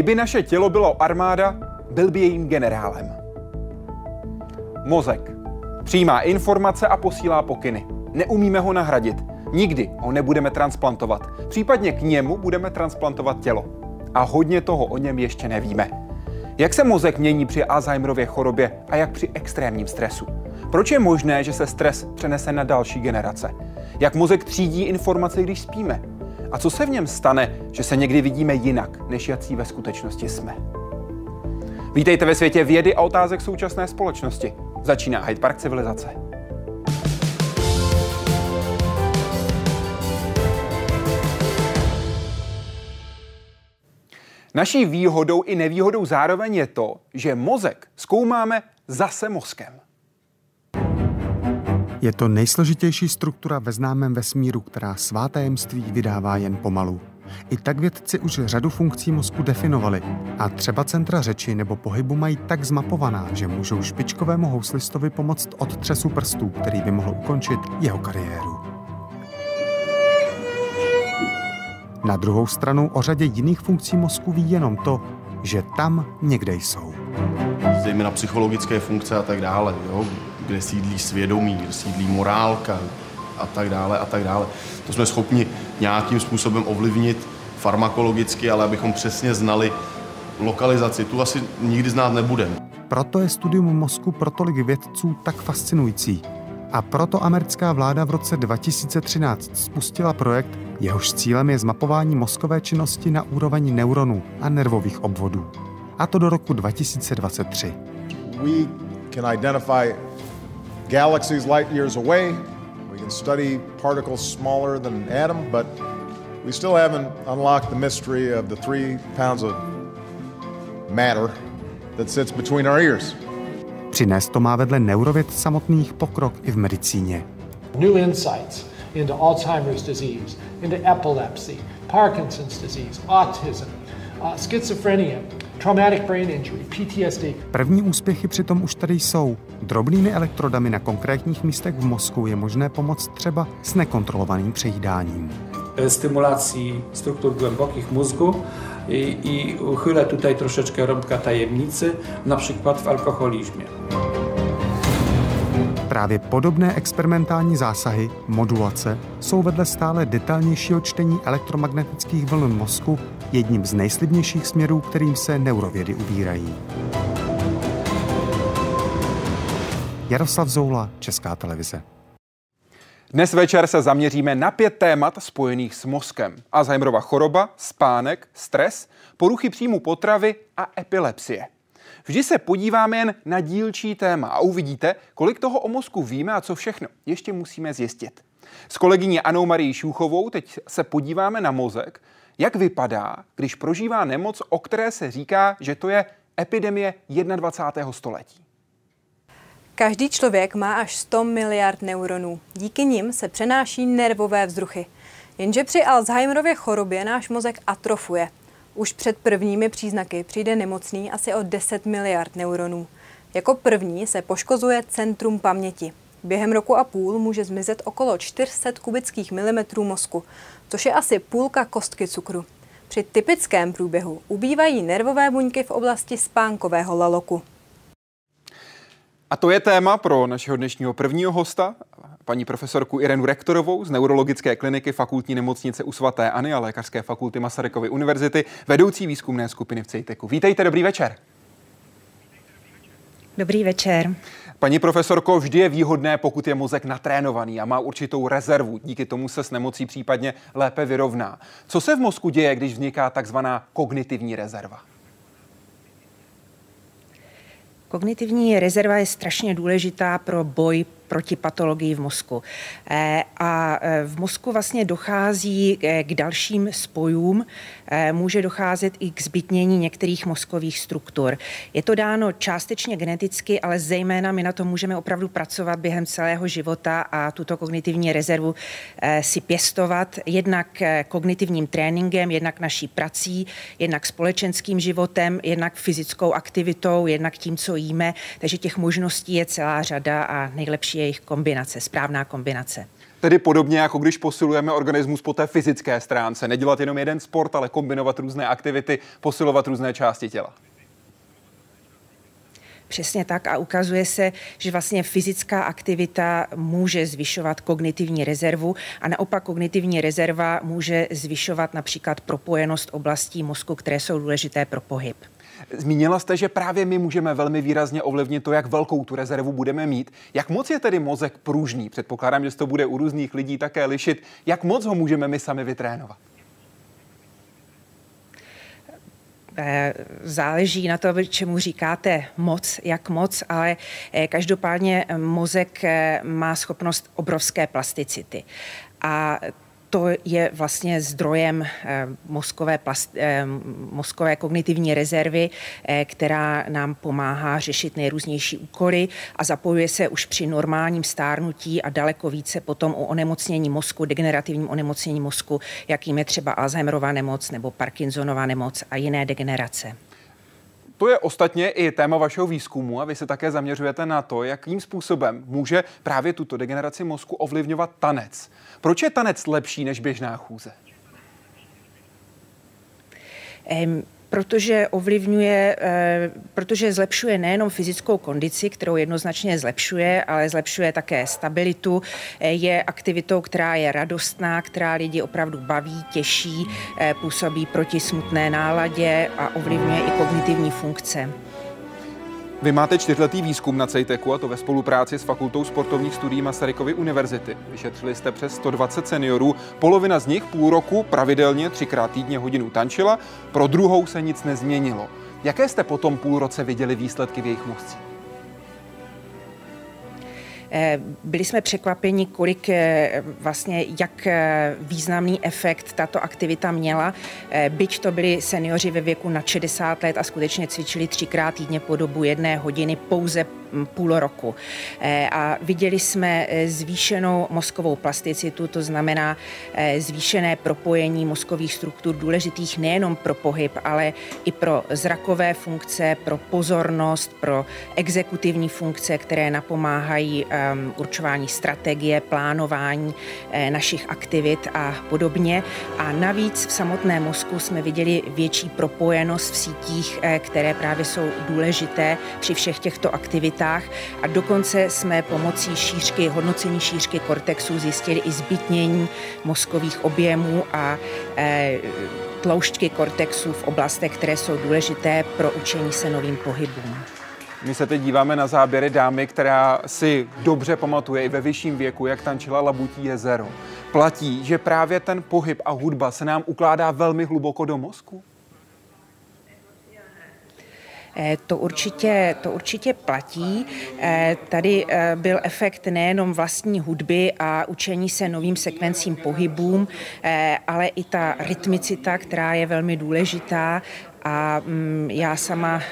Kdyby naše tělo bylo armáda, byl by jejím generálem. Mozek. Přijímá informace a posílá pokyny. Neumíme ho nahradit. Nikdy ho nebudeme transplantovat. Případně k němu budeme transplantovat tělo. A hodně toho o něm ještě nevíme. Jak se mozek mění při Alzheimerově chorobě a jak při extrémním stresu? Proč je možné, že se stres přenese na další generace? Jak mozek třídí informace, když spíme? A co se v něm stane, že se někdy vidíme jinak, než jací ve skutečnosti jsme? Vítejte ve světě vědy a otázek současné společnosti. Začíná Hyde Park civilizace. Naší výhodou i nevýhodou zároveň je to, že mozek zkoumáme zase mozkem. Je to nejsložitější struktura ve známém vesmíru, která svá tajemství vydává jen pomalu. I tak vědci už řadu funkcí mozku definovali a třeba centra řeči nebo pohybu mají tak zmapovaná, že můžou špičkovému houslistovi pomoct od třesu prstů, který by mohl ukončit jeho kariéru. Na druhou stranu o řadě jiných funkcí mozku ví jenom to, že tam někde jsou. Zejména psychologické funkce a tak dále, jo? Kde sídlí svědomí, kde sídlí morálka a tak dále a tak dále. To jsme schopni nějakým způsobem ovlivnit farmakologicky, ale abychom přesně znali lokalizaci, tu asi nikdy znát nebudeme. Proto je studium mozku pro tolik vědců tak fascinující. A proto americká vláda v roce 2013 spustila projekt, jehož cílem je zmapování mozkové činnosti na úroveň neuronů a nervových obvodů. A to do roku 2023. We can identify galaxies light years away. We can study particles smaller than an atom, but we still haven't unlocked the mystery of the three pounds of matter that sits between our ears. Přinést to má vedle neurověd samotných pokrok i v medicíně. New insights into Alzheimer's disease, into epilepsy, Parkinson's disease, autism, uh, schizophrenia, traumatic brain injury, PTSD. První úspěchy přitom už tady jsou. Drobnými elektrodami na konkrétních místech v mozku je možné pomoct třeba s nekontrolovaným přejídáním. Stymulacji struktur głębokich mózgu i, i uchylę tutaj troszeczkę rąbka tajemnicy, na przykład w alkoholizmie. Právě podobné experimentální zásahy, modulace, jsou vedle stále detailnějšího čtení elektromagnetických vln mozku jedním z nejslibnějších směrů, kterým se neurovědy ubírají. Jaroslav Zoula, Česká televize. Dnes večer se zaměříme na pět témat spojených s mozkem. Alzheimerova choroba, spánek, stres, poruchy příjmu potravy a epilepsie. Vždy se podíváme jen na dílčí téma a uvidíte, kolik toho o mozku víme a co všechno ještě musíme zjistit. S kolegyní Anou Marí Šůchovou teď se podíváme na mozek, jak vypadá, když prožívá nemoc, o které se říká, že to je epidemie 21. století. Každý člověk má až 100 miliard neuronů. Díky nim se přenáší nervové vzruchy. Jenže při Alzheimerově chorobě náš mozek atrofuje. Už před prvními příznaky přijde nemocný asi o 10 miliard neuronů. Jako první se poškozuje centrum paměti. Během roku a půl může zmizet okolo 400 kubických milimetrů mozku, což je asi půlka kostky cukru. Při typickém průběhu ubývají nervové buňky v oblasti spánkového laloku. A to je téma pro našeho dnešního prvního hosta, paní profesorku Irenu Rektorovou z neurologické kliniky fakultní nemocnice u svatéAny a lékařské fakulty Masarykovy univerzity, vedoucí výzkumné skupiny v CEITECu. Vítejte, dobrý večer. Dobrý večer. Paní profesorko, vždy je výhodné, pokud je mozek natrénovaný a má určitou rezervu. Díky tomu se s nemocí případně lépe vyrovná. Co se v mozku děje, když vzniká takzvaná kognitivní rezerva? Kognitivní rezerva je strašně důležitá pro boj proti patologii v mozku. Eh, a eh, v mozku vlastně dochází eh, k dalším spojům, může docházet i k zbytnění některých mozkových struktur. Je to dáno částečně geneticky, ale zejména my na to můžeme opravdu pracovat během celého života a tuto kognitivní rezervu si pěstovat jednak kognitivním tréninkem, jednak naší prací, jednak společenským životem, jednak fyzickou aktivitou, jednak tím, co jíme. Takže těch možností je celá řada a nejlepší jejich kombinace, správná kombinace. Tedy podobně jako když posilujeme organismus po té fyzické stránce. Nedělat jenom jeden sport, ale kombinovat různé aktivity, posilovat různé části těla. Přesně tak a ukazuje se, že vlastně fyzická aktivita může zvyšovat kognitivní rezervu a naopak kognitivní rezerva může zvyšovat například propojenost oblastí mozku, které jsou důležité pro pohyb. Zmínila jste, že právě my můžeme velmi výrazně ovlivnit to, jak velkou tu rezervu budeme mít. Jak moc je tedy mozek pružný? Předpokládám, že se to bude u různých lidí také lišit. Jak moc ho můžeme my sami vytrénovat? Eh, záleží na to, čemu říkáte moc, jak moc, ale eh, každopádně mozek eh, má schopnost obrovské plasticity. A to je vlastně zdrojem eh, mozkové, plast, eh, mozkové kognitivní rezervy, eh, která nám pomáhá řešit nejrůznější úkoly a zapojuje se už při normálním stárnutí a daleko více potom o onemocnění mozku, degenerativním onemocnění mozku, jakým je třeba Alzheimerova nemoc nebo Parkinsonova nemoc a jiné degenerace. To je ostatně i téma vašeho výzkumu a vy se také zaměřujete na to, jakým způsobem může právě tuto degeneraci mozku ovlivňovat tanec. Proč je tanec lepší než běžná chůze? Um protože ovlivňuje, eh, protože zlepšuje nejenom fyzickou kondici, kterou jednoznačně zlepšuje, ale zlepšuje také stabilitu. Eh, je aktivitou, která je radostná, která lidi opravdu baví, těší, eh, působí proti smutné náladě a ovlivňuje i kognitivní funkce. Vy máte čtyřletý výzkum na CEITECu a to ve spolupráci s Fakultou sportovních studií Masarykovy univerzity. Vyšetřili jste přes 120 seniorů, polovina z nich půl roku pravidelně třikrát týdně hodinu tančila, pro druhou se nic nezměnilo. Jaké jste po tom půl roce viděli výsledky v jejich mozcích? Eh, byli jsme překvapeni, kolik eh, vlastně, jak eh, významný efekt tato aktivita měla. Byť to byli seniori ve věku na 60 let a skutečně cvičili třikrát týdně po dobu jedné hodiny pouze půl roku. Eh, a viděli jsme eh, zvýšenou mozkovou plasticitu, to znamená eh, zvýšené propojení mozkových struktur důležitých nejenom pro pohyb, ale i pro zrakové funkce, pro pozornost, pro exekutivní funkce, které napomáhají ehm, určování strategie, plánování našich aktivit a podobně. A navíc v samotném mozku jsme viděli větší propojenost v sítích, které právě jsou důležité při všech těchto aktivitách aktivitách a dokonce jsme pomocí šířky, hodnocení šířky kortexu zjistili i zbytnění mozkových objemů a e, tloušťky kortexu v oblastech, které jsou důležité pro učení se novým pohybům. My se teď díváme na záběry dámy, která si dobře pamatuje i ve vyšším věku, jak tančila Labutí jezero. Platí, že právě ten pohyb a hudba se nám ukládá velmi hluboko do mozku? Eh, to určitě, to určitě platí. Eh, tady eh, byl efekt nejenom vlastní hudby a učení se novým sekvencím pohybům, ale i ta rytmicita, která je velmi důležitá. A mm, já sama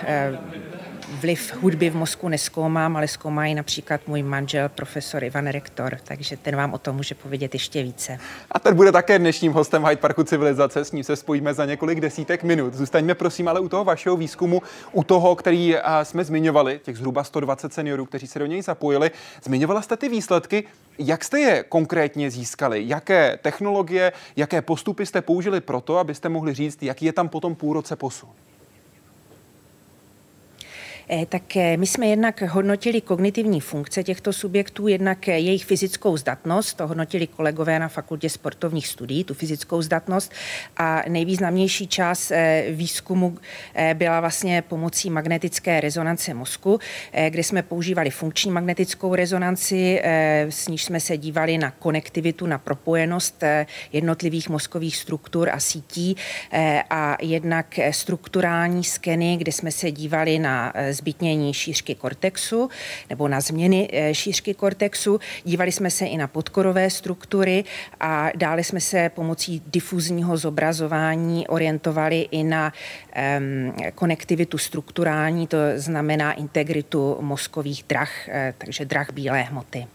vliv hudby v mozku neskoumám, ale zkoumají například můj manžel, profesor Ivan Rektor, takže ten vám o tom může povědět ještě více. A ten bude také dnešním hostem Hyde Parku Civilizace, s ním se spojíme za několik desítek minut. Zůstaňme prosím ale u toho vašeho výzkumu, u toho, který jsme zmiňovali, těch zhruba 120 seniorů, kteří se do něj zapojili. Zmiňovala jste ty výsledky, jak jste je konkrétně získali? Jaké technologie, jaké postupy jste použili pro to, abyste mohli říct, jaký je tam potom půl roce posun? Eh, tak eh, my jsme jednak hodnotili kognitivní funkce těchto subjektů, jednak eh, jejich fyzickou zdatnost, to hodnotili kolegové na fakultě sportovních studií, tu fyzickou zdatnost a nejvýznamnější část výzkumu byla vlastně pomocí magnetické rezonance mozku, kde jsme používali funkční magnetickou rezonanci, s níž jsme se dívali na konektivitu, na propojenost jednotlivých mozkových struktur a sítí a jednak strukturální skeny, kde jsme se dívali na zbytnění šířky kortexu nebo na změny eh, šířky kortexu. Dívali jsme se i na podkorové struktury a dále jsme se pomocí difuzního zobrazování orientovali i na um, konektivitu strukturální, to znamená integritu mozkových drah, eh, takže drah bílé hmoty.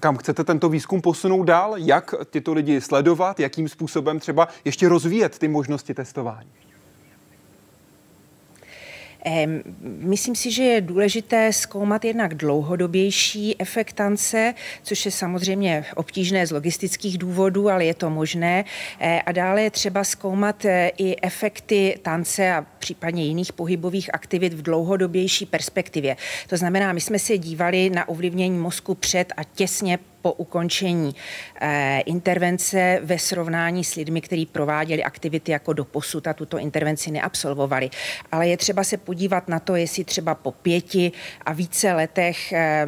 Kam chcete tento výzkum posunout dál? Jak tyto lidi sledovat? Jakým způsobem třeba ještě rozvíjet ty možnosti testování? Myslím si, že je důležité zkoumat jednak dlouhodobější efekt tance, což je samozřejmě obtížné z logistických důvodů, ale je to možné. Eh, a dále je třeba zkoumat eh, i efekty tance a případně jiných pohybových aktivit v dlouhodobější perspektivě. To znamená, my jsme se dívali na ovlivnění mozku před a těsně po ukončení eh, intervence ve srovnání s lidmi, kteří prováděli aktivity jako do posud a tuto intervenci neabsolvovali. Ale je třeba se podívat na to, jestli třeba po pěti a více letech eh,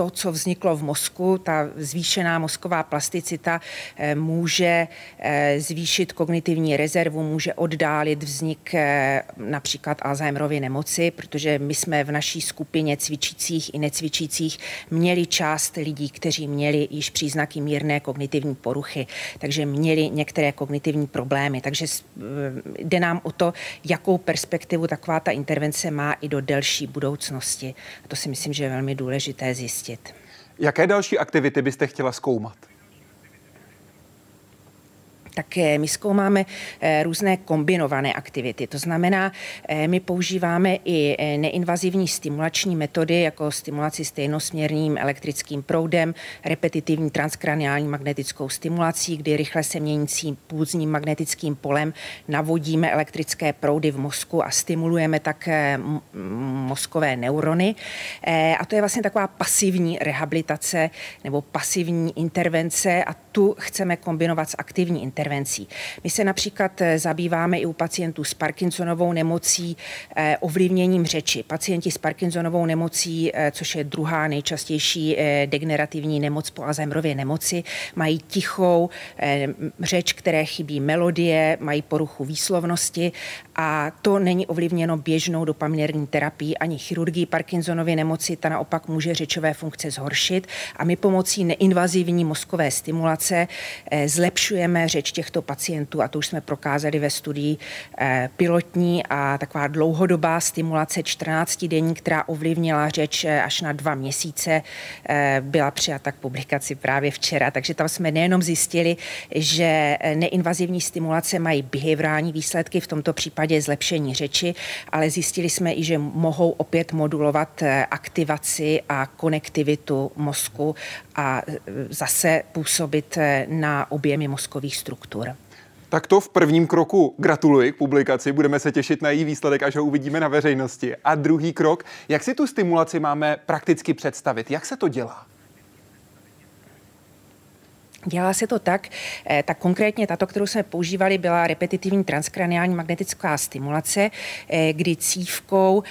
to, co vzniklo v mozku, ta zvýšená mozková plasticita eh, může eh, zvýšit kognitivní rezervu, může oddálit vznik eh, například Alzheimerovy nemoci, protože my jsme v naší skupině cvičících i necvičících měli část lidí, kteří měli již příznaky mírné kognitivní poruchy, takže měli některé kognitivní problémy. Takže jde nám o to, jakou perspektivu taková ta intervence má i do delší budoucnosti. A to si myslím, že je velmi důležité zjistit zjistit. Jaké další aktivity byste chtěla zkoumat? Tak my zkoumáme eh, různé kombinované aktivity. To znamená, eh, my používáme i eh, neinvazivní stimulační metody, jako stimulaci stejnosměrným elektrickým proudem, repetitivní transkraniální magnetickou stimulací, kdy rychle se měnícím půzním magnetickým polem navodíme elektrické proudy v mozku a stimulujeme tak mozkové neurony. A to je vlastně taková pasivní rehabilitace nebo pasivní intervence a tu chceme kombinovat s aktivní intervencí intervencí. My se například eh, zabýváme i u pacientů s Parkinsonovou nemocí eh, ovlivněním řeči. Pacienti s Parkinsonovou nemocí, eh, což je druhá nejčastější degenerativní nemoc po Alzheimerově nemoci, mají tichou řeč, které chybí melodie, mají poruchu výslovnosti a to není ovlivněno běžnou dopaminerní terapií ani chirurgii Parkinsonovy nemoci, ta naopak může řečové funkce zhoršit a my pomocí neinvazivní mozkové stimulace zlepšujeme řeč těchto pacientů, a to už jsme prokázali ve studii eh, pilotní a taková dlouhodobá stimulace 14 denní, která ovlivnila řeč eh, až na dva měsíce, eh, byla přijata k publikaci právě včera. Takže tam jsme nejenom zjistili, že neinvazivní stimulace mají behaviorální výsledky, v tomto případě zlepšení řeči, ale zjistili jsme i, že mohou opět modulovat aktivaci a konektivitu mozku a zase působit na objemy mozkových struktur struktur. Tak to v prvním kroku gratuluji k publikaci, budeme se těšit na její výsledek, až ho uvidíme na veřejnosti. A druhý krok, jak si tu stimulaci máme prakticky představit, jak se to dělá? Dělá se to tak, eh, tak konkrétně tato, kterou jsme používali, byla repetitivní transkraniální magnetická stimulace, eh, kdy cívkou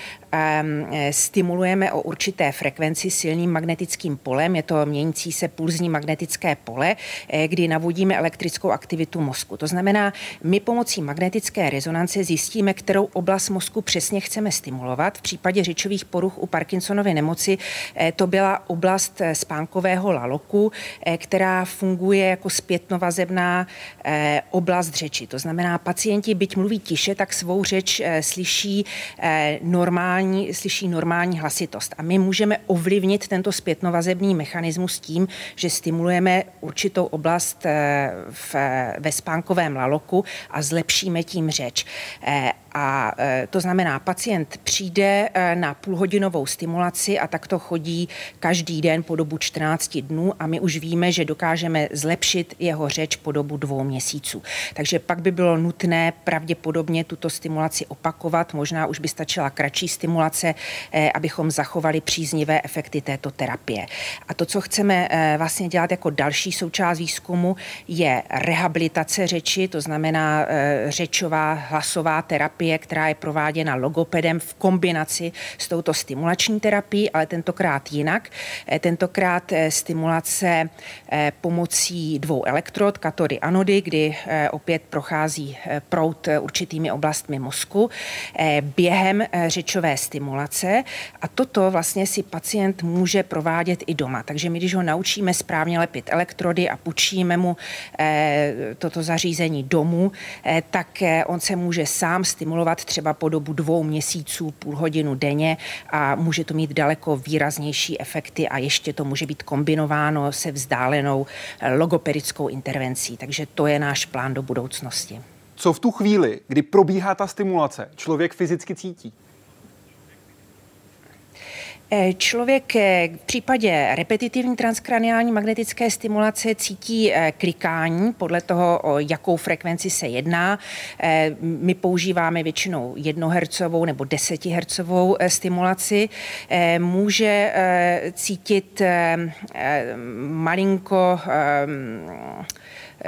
stimulujeme o určité frekvenci silným magnetickým polem, je to měnící se pulzní magnetické pole, kdy navodíme elektrickou aktivitu mozku. To znamená, my pomocí magnetické rezonance zjistíme, kterou oblast mozku přesně chceme stimulovat. V případě řečových poruch u Parkinsonovy nemoci to byla oblast spánkového laloku, která funguje jako zpětnovazebná eh, oblast řeči. To znamená, pacienti, byť mluví tiše, tak svou řeč eh, slyší, eh, normální, slyší normální hlasitost. A my můžeme ovlivnit tento zpětnovazebný mechanismus tím, že stimulujeme určitou oblast v, ve spánkovém laloku a zlepšíme tím řeč. A e, to znamená, pacient přijde na půlhodinovou stimulaci a takto chodí každý den po dobu 14 dnů a my už víme, že dokážeme zlepšit jeho řeč po dobu dvou měsíců. Takže pak by bylo nutné pravděpodobně tuto stimulaci opakovat, možná už by stačila kratší stimulace, e, abychom zachovali příznivé efekty této terapie. A to, co chceme vlastně dělat jako další součást výzkumu, je rehabilitace řeči, to znamená řečová hlasová terapie, která je prováděna logopedem v kombinaci s touto stimulační terapií, ale tentokrát jinak. Eh, tentokrát eh, stimulace eh, pomocí dvou elektrod, katody, anody, kdy opět prochází prout určitými oblastmi mozku během řečové stimulace a toto vlastně si pacient může provádět i doma. Takže my, když ho naučíme správně lepit elektrody a půjčíme mu toto zařízení domů, tak on se může sám stimulovat třeba po dobu dvou měsíců, půl hodinu denně a může to mít daleko výraznější efekty a ještě to může být kombinováno se vzdálenou logopedickou intervencí. Takže to je náš plán do budoucnosti. Co v tu chvíli, kdy probíhá ta stimulace, člověk fyzicky cítí? Eh, člověk eh, v případě repetitivní transkraniální magnetické stimulace cítí eh, klikání podle toho, o jakou frekvenci se jedná. My používáme většinou 1 Hz nebo 10 Hz stimulaci. Může cítit malinko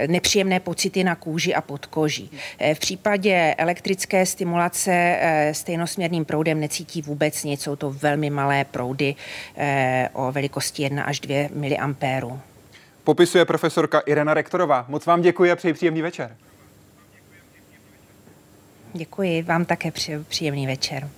nepříjemné pocity na kůži a podkoží. V případě elektrické stimulace eh, stejnosměrným proudem necítí vůbec nic, jsou to velmi malé proudy eh, o velikosti 1 až 2 mA. Popisuje profesorka Irena Rektorová. Moc vám děkuji a přeji příjemný večer. Děkuji, vám také příjemný večer.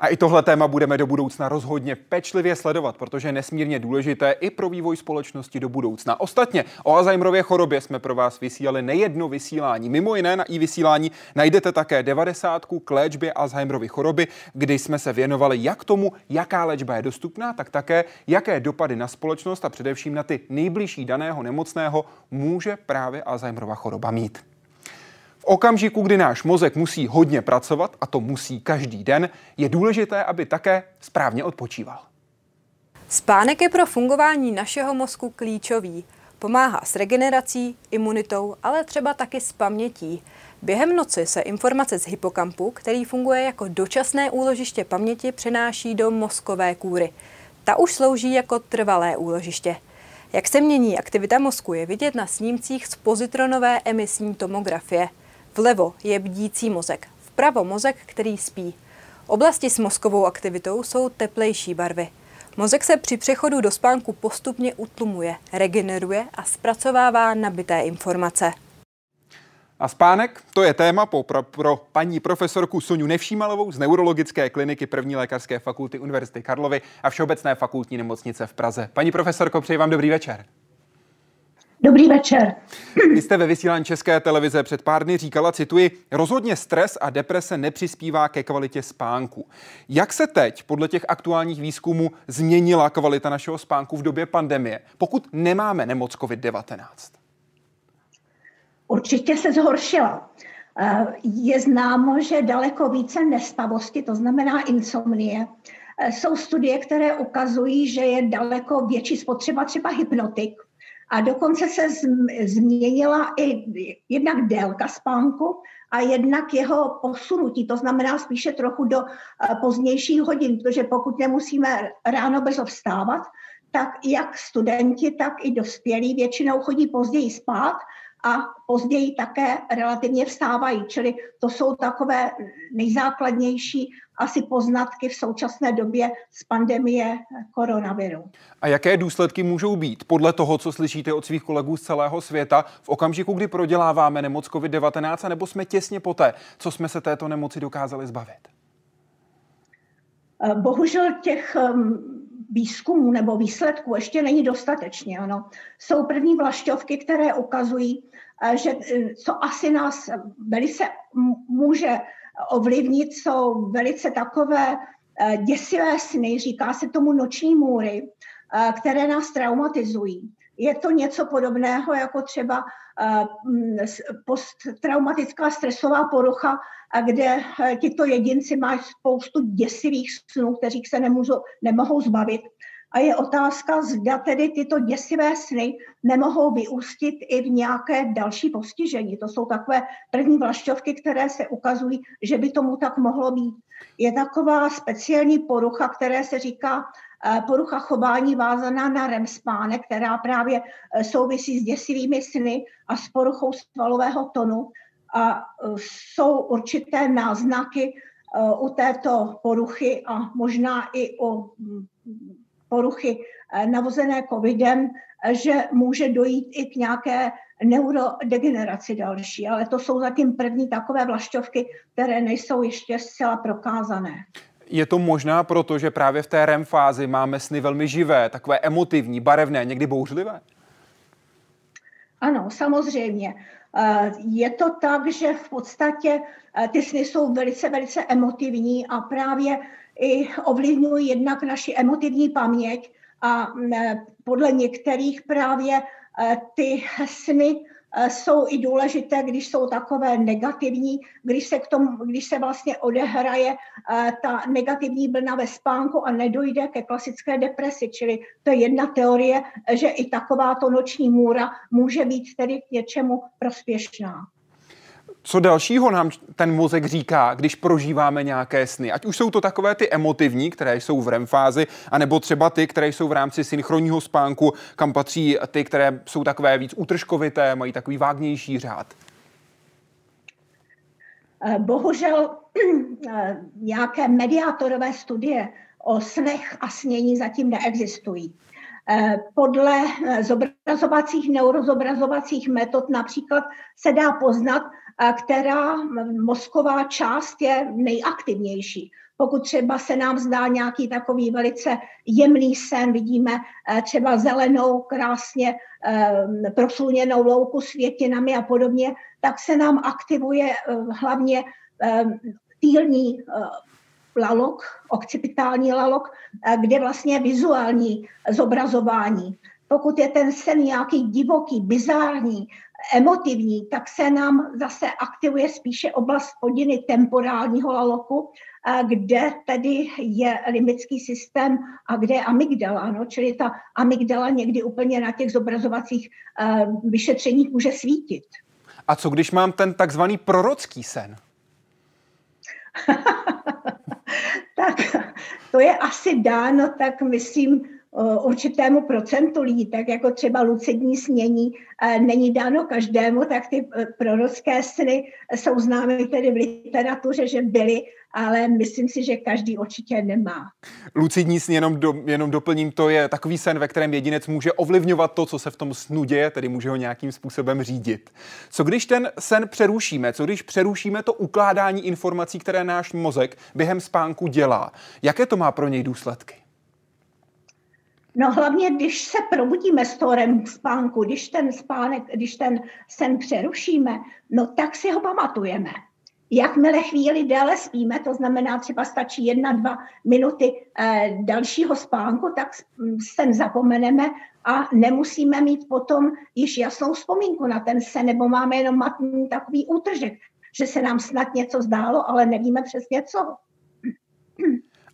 A i tohle téma budeme do budoucna rozhodně pečlivě sledovat, protože je nesmírně důležité i pro vývoj společnosti do budoucna. Ostatně o Alzheimerově chorobě jsme pro vás vysílali nejedno vysílání. Mimo jiné na i vysílání najdete také 90 k léčbě Alzheimerovy choroby, kdy jsme se věnovali jak tomu, jaká léčba je dostupná, tak také jaké dopady na společnost a především na ty nejbližší daného nemocného může právě Alzheimerova choroba mít okamžiku, kdy náš mozek musí hodně pracovat, a to musí každý den, je důležité, aby také správně odpočíval. Spánek je pro fungování našeho mozku klíčový. Pomáhá s regenerací, imunitou, ale třeba taky s pamětí. Během noci se informace z hypokampu, který funguje jako dočasné úložiště paměti, přenáší do mozkové kůry. Ta už slouží jako trvalé úložiště. Jak se mění aktivita mozku je vidět na snímcích z pozitronové emisní tomografie. Vlevo je bdící mozek, vpravo mozek, který spí. Oblasti s mozkovou aktivitou jsou teplejší barvy. Mozek se při přechodu do spánku postupně utlumuje, regeneruje a zpracovává nabité informace. A spánek, to je téma pro, pro, pro paní profesorku Soniu Nevšímalovou z Neurologické kliniky první lékařské fakulty Univerzity Karlovy a Všeobecné fakultní nemocnice v Praze. Paní profesorko, přeji vám dobrý večer. Dobrý večer. Vy jste ve vysílání České televize před pár dny říkala, cituji, rozhodně stres a deprese nepřispívá ke kvalitě spánku. Jak se teď podle těch aktuálních výzkumů změnila kvalita našeho spánku v době pandemie, pokud nemáme nemoc COVID-19? Určitě se zhoršila. Eh, je známo, že daleko více nespavosti, to znamená insomnie, eh, jsou studie, které ukazují, že je daleko větší spotřeba třeba hypnotik, a dokonce se změnila i jednak délka spánku a jednak jeho posunutí, to znamená spíše trochu do eh, pozdějších hodin, protože pokud nemusíme ráno brzo vstávat, tak jak studenti, tak i dospělí většinou chodí později spát a později také relativně vstávají. Čili to jsou takové nejzákladnější asi poznatky v současné době z pandemie koronaviru. A jaké důsledky můžou být podle toho, co slyšíte od svých kolegů z celého světa v okamžiku, kdy proděláváme nemoc COVID-19, nebo jsme těsně poté, co jsme se této nemoci dokázali zbavit? Bohužel těch ehm, výzkumů nebo výsledků ještě není dostatečně. Ano. Jsou první vlašťovky, které ukazují, eh, že eh, co asi nás velice může ovlivnit, jsou velice takové eh, děsivé sny, říká se tomu noční můry, které nás traumatizují. Je to něco podobného jako třeba posttraumatická stresová porucha, kde tito jedinci mají spoustu děsivých snů, kterých se nemůžou, nemohou zbavit. A je otázka, zda tedy tyto děsivé sny nemohou vyústit i v nějaké další postižení. To jsou takové první vlašťovky, které se ukazují, že by tomu tak mohlo být. Je taková speciální porucha, které se říká eh, porucha chování vázaná na REM spánek, která právě eh, souvisí s děsivými sny a s poruchou svalového tonu. A eh, jsou určité náznaky u této poruchy a možná i o mm, poruchy eh, navozené covidem, eh, že může dojít i k nějaké neurodegeneraci další, ale to jsou zatím první takové vlašťovky, které nejsou ještě zcela prokázané. Je to možná proto, že právě v té REM fázi máme sny velmi živé, takové emotivní, barevné, někdy bouřlivé? Ano, samozřejmě. Eh, je to tak, že v podstatě ty sny jsou velice, velice emotivní a právě i ovlivňují jednak naši emotivní paměť a podle některých právě ty sny jsou i důležité, když jsou takové negativní, když se, k tomu, když se vlastně odehraje ta negativní blna ve spánku a nedojde ke klasické depresi. Čili to je jedna teorie, že i takováto noční můra může být tedy k něčemu prospěšná. Co dalšího nám ten mozek říká, když prožíváme nějaké sny? Ať už jsou to takové ty emotivní, které jsou v REM fázi, anebo třeba ty, které jsou v rámci synchronního spánku, kam patří ty, které jsou takové víc útržkovité, mají takový vágnější řád. Eh, bohužel eh, nějaké mediátorové studie o snech a snění zatím neexistují. Eh, podle zobrazovacích, neurozobrazovacích metod například se dá poznat, která mozková část je nejaktivnější. Pokud třeba se nám zdá nějaký takový velice jemný sen, vidíme eh, třeba zelenou, krásně eh, prosluněnou louku světinami a podobně, tak se nám aktivuje eh, hlavně týlní lalok, okcipitální lalok, kde vlastně je vizuální zobrazování. Pokud je ten sen nějaký divoký, bizární, emotivní, tak se nám zase aktivuje spíše oblast podiny temporálního laloku, kde tedy je limbický systém a kde je amygdala. No? Čili ta amygdala někdy úplně na těch zobrazovacích vyšetřeních může svítit. A co když mám ten takzvaný prorocký sen? tak to je asi dáno, tak myslím, určitému procentu lidí, tak jako třeba lucidní snění není dáno každému, tak ty e, prorocké sny jsou známy tedy v literatuře, že byly, ale myslím si, že každý určitě nemá. Lucidní sny, jenom, do, jenom doplním, to je takový sen, ve kterém jedinec může ovlivňovat to, co se v tom snu děje, tedy může ho nějakým způsobem řídit. Co když ten sen přerušíme? Co když přerušíme to ukládání informací, které náš mozek během spánku dělá? Jaké to má pro něj důsledky? No hlavně, když se probudíme s torem spánku, když ten spánek, když ten sen přerušíme, no tak si ho pamatujeme. Jakmile chvíli déle spíme, to znamená třeba stačí jedna, dva minuty eh, dalšího spánku, tak sen zapomeneme a nemusíme mít potom již jasnou vzpomínku na ten sen, nebo máme jenom matný takový útržek, že se nám snad něco zdálo, ale nevíme přesně co.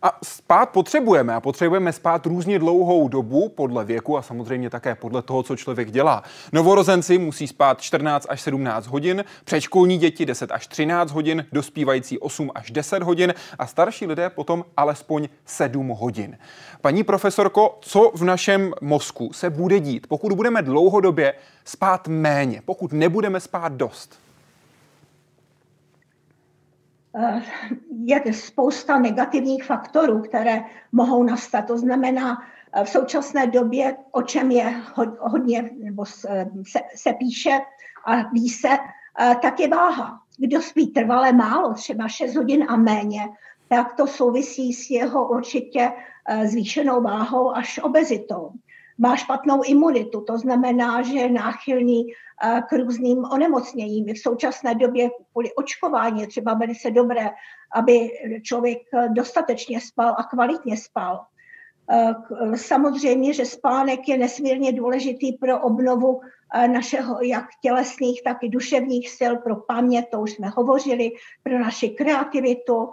A spát potřebujeme a potřebujeme spát různě dlouhou dobu podle věku a samozřejmě také podle toho, co člověk dělá. Novorozenci musí spát 14 až 17 hodin, předškolní děti 10 až 13 hodin, dospívající 8 až 10 hodin a starší lidé potom alespoň 7 hodin. Paní profesorko, co v našem mozku se bude dít, pokud budeme dlouhodobě spát méně, pokud nebudeme spát dost? Eh, je spousta negativních faktorů, které mohou nastat. To znamená, eh, v současné době, o čem je hodně, nebo se, se píše a ví se, eh, tak je váha. Kdo spí trvale málo, třeba 6 hodin a méně, tak to souvisí s jeho určitě zvýšenou váhou až obezitou má špatnou imunitu, to znamená, že je náchylný eh, k různým onemocněním. V současné době kvůli očkování je třeba velice dobré, aby člověk dostatečně spal a kvalitně spal. Eh, samozřejmě, že spánek je nesmírně důležitý pro obnovu eh, našeho jak tělesných, tak i duševních sil, pro paměť, to už jsme hovořili, pro naši kreativitu,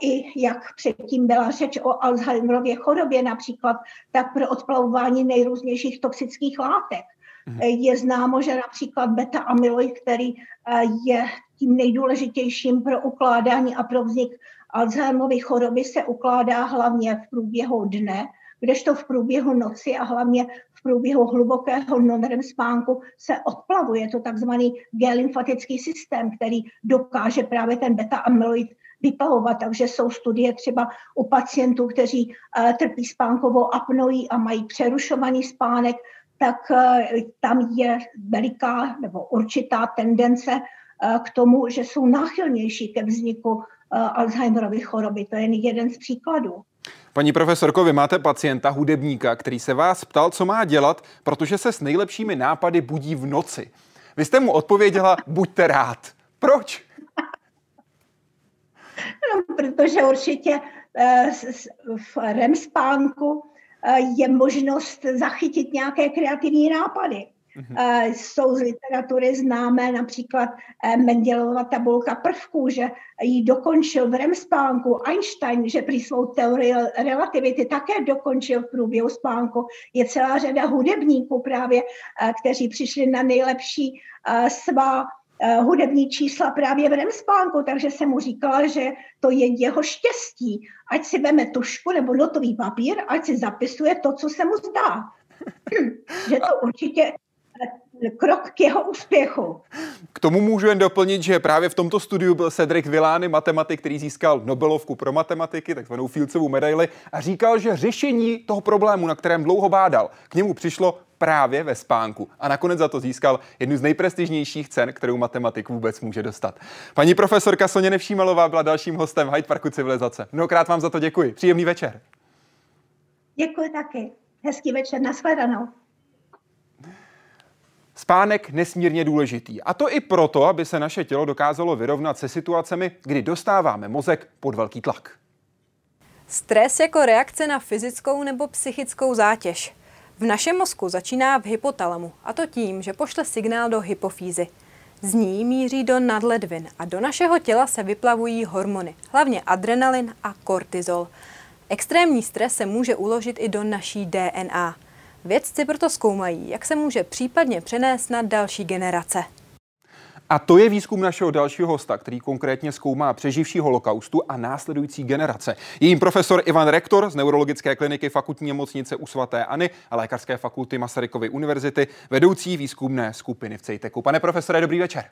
i jak předtím byla řeč o Alzheimerově chorobě například, tak pro odplavování nejrůznějších toxických látek. Mhm. Je známo, že například beta-amyloid, který eh, je tím nejdůležitějším pro ukládání a pro vznik Alzheimerovy choroby, se ukládá hlavně v průběhu dne, kdežto v průběhu noci a hlavně v průběhu hlubokého non spánku se odplavuje to takzvaný G-lymfatický systém, který dokáže právě ten beta-amyloid vypalovat. Takže jsou studie třeba u pacientů, kteří eh, trpí spánkovou apnoí a mají přerušovaný spánek, tak eh, tam je veliká nebo určitá tendence eh, k tomu, že jsou náchylnější ke vzniku Alzheimerovy choroby. To je jeden z příkladů. Paní profesorko, vy máte pacienta, hudebníka, který se vás ptal, co má dělat, protože se s nejlepšími nápady budí v noci. Vy jste mu odpověděla, buďte rád. Proč? No, protože určitě eh, v REM spánku eh, je možnost zachytit nějaké kreativní nápady. Mm-hmm. Jsou z literatury známé například eh, Mendelova tabulka prvků, že ji dokončil v REM spánku. Einstein, že při svou teorii relativity také dokončil v průběhu spánku. Je celá řada hudebníků právě, eh, kteří přišli na nejlepší svá hudební čísla právě v REM spánku, takže jsem mu říkala, že to je jeho štěstí. Ať si veme tušku nebo notový papír, ať si zapisuje to, co se mu zdá. že to určitě krok k jeho úspěchu. K tomu můžu jen doplnit, že právě v tomto studiu byl Cedric Villani, matematik, který získal Nobelovku pro matematiky, takzvanou Fieldsovu medaili, a říkal, že řešení toho problému, na kterém dlouho bádal, k němu přišlo právě ve spánku. A nakonec za to získal jednu z nejprestižnějších cen, kterou matematik vůbec může dostat. Paní profesorka Soně Nevšímalová byla dalším hostem Hyde Parku civilizace. Mnohokrát vám za to děkuji. Příjemný večer. Děkuji taky. Hezký večer, nashledanou. Spánek nesmírně důležitý. A to i proto, aby se naše tělo dokázalo vyrovnat se situacemi, kdy dostáváme mozek pod velký tlak. Stres jako reakce na fyzickou nebo psychickou zátěž. V našem mozku začíná v hypotalamu, a to tím, že pošle signál do hypofýzy. Z ní míří do nadledvin a do našeho těla se vyplavují hormony, hlavně adrenalin a kortizol. Extrémní stres se může uložit i do naší DNA. Vědci proto zkoumají, jak se může případně přenést na další generace. A to je výzkum našeho dalšího hosta, který konkrétně zkoumá přeživší holokaustu a následující generace. Je jim profesor Ivan Rektor z neurologické kliniky fakultní nemocnice u svatéAny a lékařské fakulty Masarykovy univerzity, vedoucí výzkumné skupiny v Cejteku. Pane profesore, dobrý večer.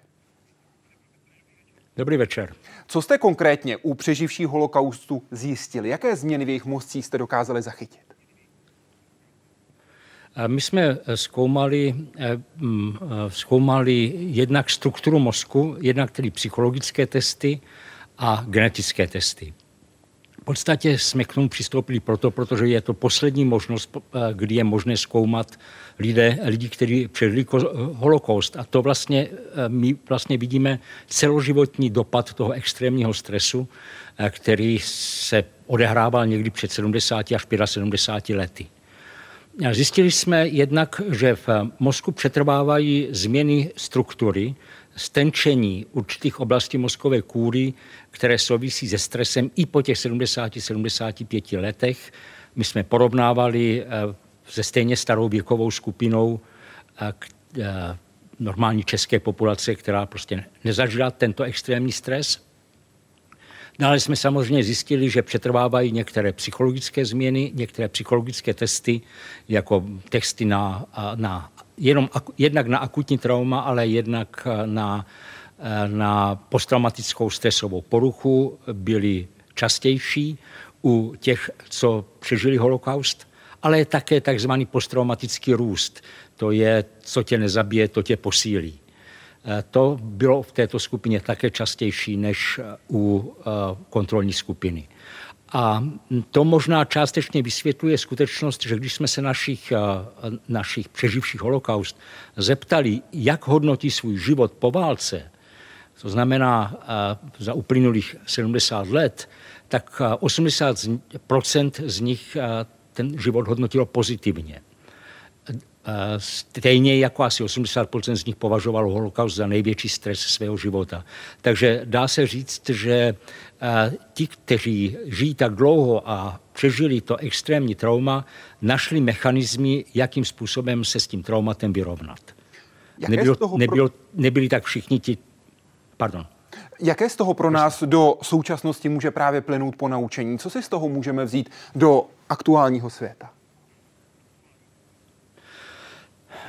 Dobrý večer. Co jste konkrétně u přeživší holokaustu zjistili? Jaké změny v jejich mozcích jste dokázali zachytit? My jsme eh, zkoumali, eh, mm, eh, zkoumali jednak strukturu mozku, jednak tedy psychologické testy a genetické testy. V podstatě jsme k tomu přistoupili proto, protože je to poslední možnost, kdy je možné zkoumat lidé, lidi, kteří přežili holokaust. A to vlastně my vlastně vidíme celoživotní dopad toho extrémního stresu, který se odehrával někdy před 70 až 75 lety. Zjistili jsme jednak, že v mozku přetrvávají změny struktury, stenčení určitých oblastí mozkové kůry, které souvisí se stresem i po těch 70-75 letech. My jsme porovnávali eh, se stejně starou věkovou skupinou eh, eh, normální české populace, která prostě nezažila tento extrémní stres. Dále jsme samozřejmě zjistili, že přetrvávají některé psychologické změny, některé psychologické testy, jako testy na, na jenom, jednak na akutní trauma, ale jednak na, na posttraumatickou stresovou poruchu byly častější u těch, co přežili holokaust, ale také takzvaný posttraumatický růst. To je, co tě nezabije, to tě posílí. Eh, to bylo v této skupině také častější než eh, u eh, kontrolní skupiny. A to možná částečně vysvětluje skutečnost, že když jsme se našich, našich přeživších holokaust zeptali, jak hodnotí svůj život po válce, to znamená za uplynulých 70 let, tak 80% z nich ten život hodnotilo pozitivně. Eh, stejně jako asi 80% z nich považovalo holokaust za největší stres svého života. Takže dá se říct, že eh, ti, kteří žijí tak dlouho a přežili to extrémní trauma, našli mechanizmy, jakým způsobem se s tím traumatem vyrovnat. Nebylo, pro... nebylo, nebyli tak všichni ti... Pardon. Jaké z toho pro nás do současnosti může právě plynout po naučení? Co si z toho můžeme vzít do aktuálního světa?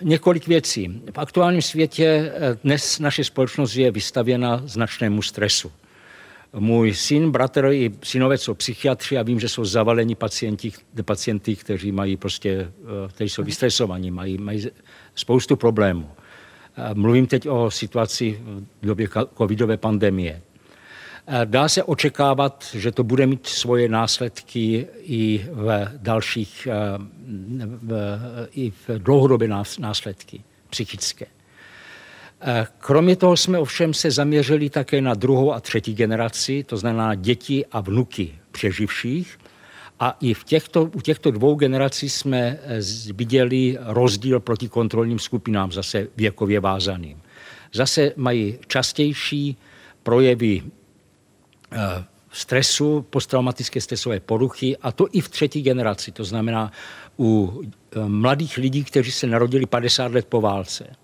Několik věcí. V aktuálním světě eh, dnes naše společnost je vystavěna značnému stresu. Můj syn, bratr i synové jsou psychiatři a vím, že jsou zavaleni pacienti, pacienty, kteří mají prostě, eh, kteří jsou vystresovaní, mají, mají spoustu problémů. Eh, mluvím teď o situaci v době covidové pandemie. Dá se očekávat, že to bude mít svoje následky i v dalších, eh, v, i v dlouhodobě následky psychické. Eh, kromě toho jsme ovšem se zaměřili také na druhou a třetí generaci, to znamená děti a vnuky přeživších. A i v těchto, u těchto dvou generací jsme eh, viděli rozdíl proti kontrolním skupinám, zase věkově vázaným. Zase mají častější projevy eh, stresu, posttraumatické stresové poruchy, a to i v třetí generaci, to znamená u mladých lidí, kteří se narodili 50 let po válce.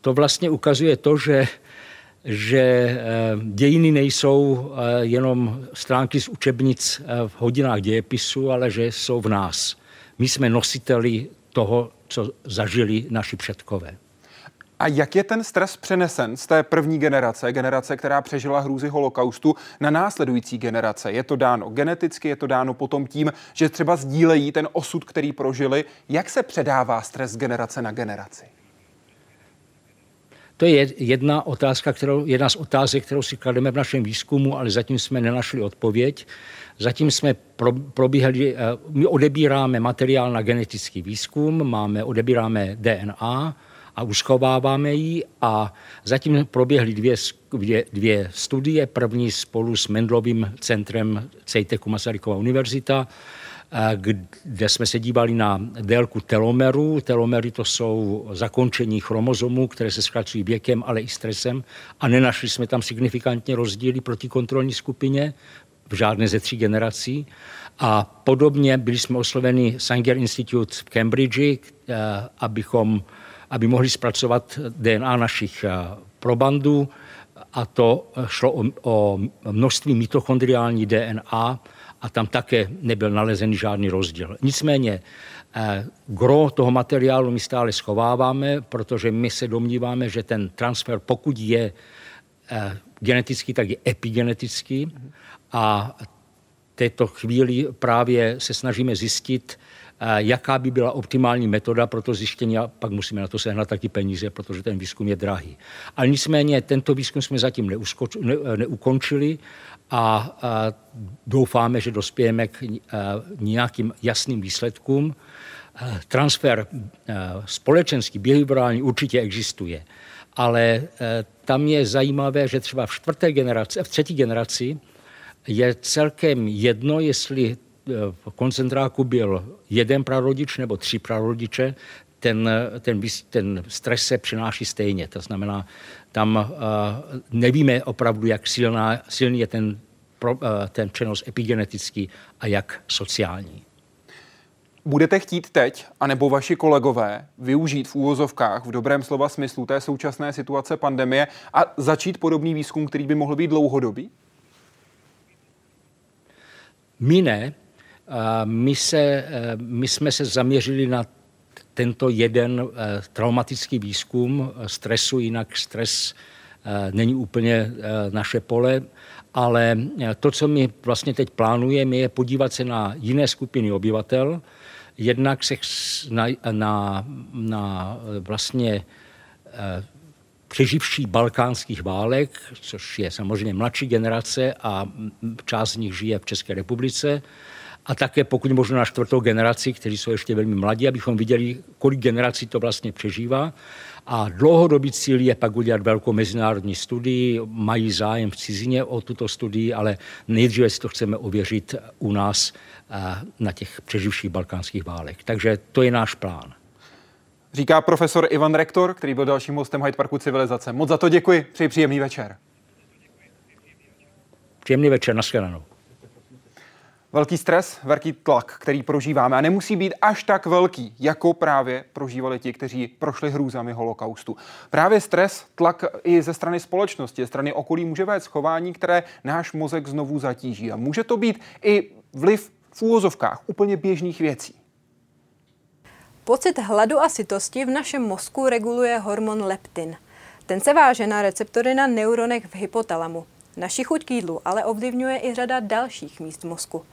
To vlastně ukazuje to, že že eh, dějiny nejsou eh, jenom stránky z učebnic eh, v hodinách dějepisu, ale že jsou v nás. My jsme nositeli toho, co zažili naši předkové. A jak je ten stres přenesen z té první generace, generace, která přežila hrůzy holokaustu, na následující generace? Je to dáno geneticky, je to dáno potom tím, že třeba sdílejí ten osud, který prožili. Jak se předává stres z generace na generaci? To je jedna otázka, kterou, jedna z otázek, kterou si klademe v našem výzkumu, ale zatím jsme nenašli odpověď. Zatím jsme pro, probíhali, eh, my odebíráme materiál na genetický výzkum, máme, odebíráme DNA a uschováváme ji a zatím proběhly dvě, dvě, dvě studie. První spolu s Mendlovým centrem CEITECu Masarykova univerzita, kde jsme se dívali na délku telomeru. Telomery to jsou zakončení chromozomů, které se zkracují věkem, ale i stresem a nenašli jsme tam signifikantně rozdíly proti kontrolní skupině v žádné ze tří generací. A podobně byli jsme osloveni Sanger Institute v Cambridge, eh, abychom, aby mohli zpracovat DNA našich eh, probandů a to šlo o, o množství mitochondriální DNA, a tam také nebyl nalezen žádný rozdíl. Nicméně eh, gro toho materiálu my stále schováváme, protože my se domníváme, že ten transfer, pokud je eh, genetický, tak je epigenetický a této chvíli právě se snažíme zjistit, eh, jaká by byla optimální metoda pro to zjištění a pak musíme na to sehnat taky peníze, protože ten výzkum je drahý. Ale nicméně tento výzkum jsme zatím neuskoč, ne, neukončili a doufáme, že dospějeme k nějakým jasným výsledkům. Transfer společenský, behaviorální určitě existuje, ale tam je zajímavé, že třeba v čtvrté generaci, v třetí generaci je celkem jedno, jestli v koncentráku byl jeden prarodič nebo tři prarodiče, ten, ten, ten stres se přináší stejně. To znamená, tam uh, nevíme opravdu, jak silná, silný je ten, pro, uh, ten přenos epigenetický a jak sociální. Budete chtít teď, anebo vaši kolegové, využít v úvozovkách v dobrém slova smyslu té současné situace pandemie a začít podobný výzkum, který by mohl být dlouhodobý? My ne. My, se, my jsme se zaměřili na tento jeden eh, traumatický výzkum. Stresu, jinak stres eh, není úplně naše pole, ale to, co my vlastně teď plánujeme, je podívat se na jiné skupiny obyvatel, jednak se na, na, na vlastně přeživší balkánských válek, což je samozřejmě mladší generace a část z nich žije v České republice, a také pokud možno na čtvrtou generaci, kteří jsou ještě velmi mladí, abychom viděli, kolik generací to vlastně přežívá. A dlouhodobý cíl je pak udělat velkou mezinárodní studii, mají zájem v cizině o tuto studii, ale nejdříve si to chceme ověřit u nás na těch přeživších balkánských válek. Takže to je náš plán. Říká profesor Ivan Rektor, který byl dalším hostem Hyde Parku Civilizace. Moc za to děkuji, přeji příjemný večer. Příjemný večer, nashledanou. Velký stres, velký tlak, který prožíváme a nemusí být až tak velký, jako právě prožívali ti, kteří prošli hrůzami holokaustu. Právě stres, tlak i ze strany společnosti, ze strany okolí může vést chování, které náš mozek znovu zatíží. A může to být i vliv v úvozovkách úplně běžných věcí. Pocit hladu a sytosti v našem mozku reguluje hormon leptin. Ten se váže na receptory na neuronech v hypotalamu. Naši chuť k jídlu ale ovlivňuje i řada dalších míst mozku.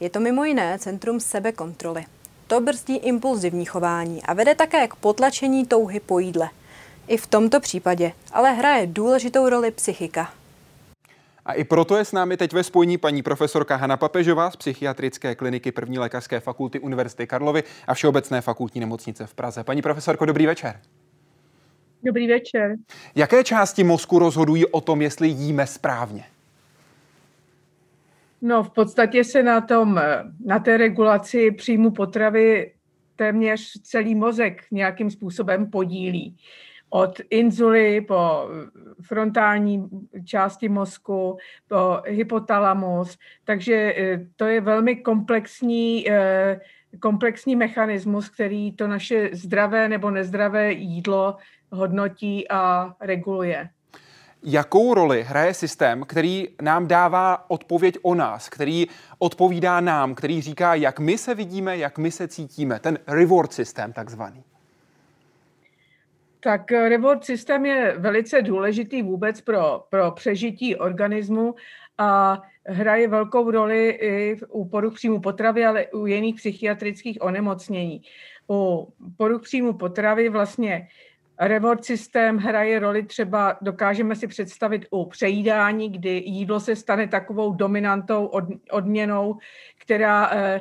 Je to mimo jiné centrum sebekontroly. To brzdí impulzivní chování a vede také k potlačení touhy po jídle. I v tomto případě ale hraje důležitou roli psychika. A i proto je s námi teď ve spojení paní profesorka Hana Papežová z psychiatrické kliniky první lékařské fakulty Univerzity Karlovy a Všeobecné fakultní nemocnice v Praze. Paní profesorko, dobrý večer. Dobrý večer. Jaké části mozku rozhodují o tom, jestli jíme správně? No, v podstatě se na, tom, na té regulaci příjmu potravy téměř celý mozek nějakým způsobem podílí. Od inzuly po frontální části mozku, po hypotalamus. Takže eh, to je velmi komplexní, eh, komplexní mechanismus, který to naše zdravé nebo nezdravé jídlo hodnotí a reguluje. Jakou roli hraje systém, který nám dává odpověď o nás, který odpovídá nám, který říká, jak my se vidíme, jak my se cítíme, ten reward systém takzvaný? Tak reward systém je velice důležitý vůbec pro, pro přežití organismu a hraje velkou roli i u poruch příjmu potravy, ale u jiných psychiatrických onemocnění. U poruch příjmu potravy vlastně Reward systém hraje roli třeba, dokážeme si představit u přejídání, kdy jídlo se stane takovou dominantou od, odměnou, která eh,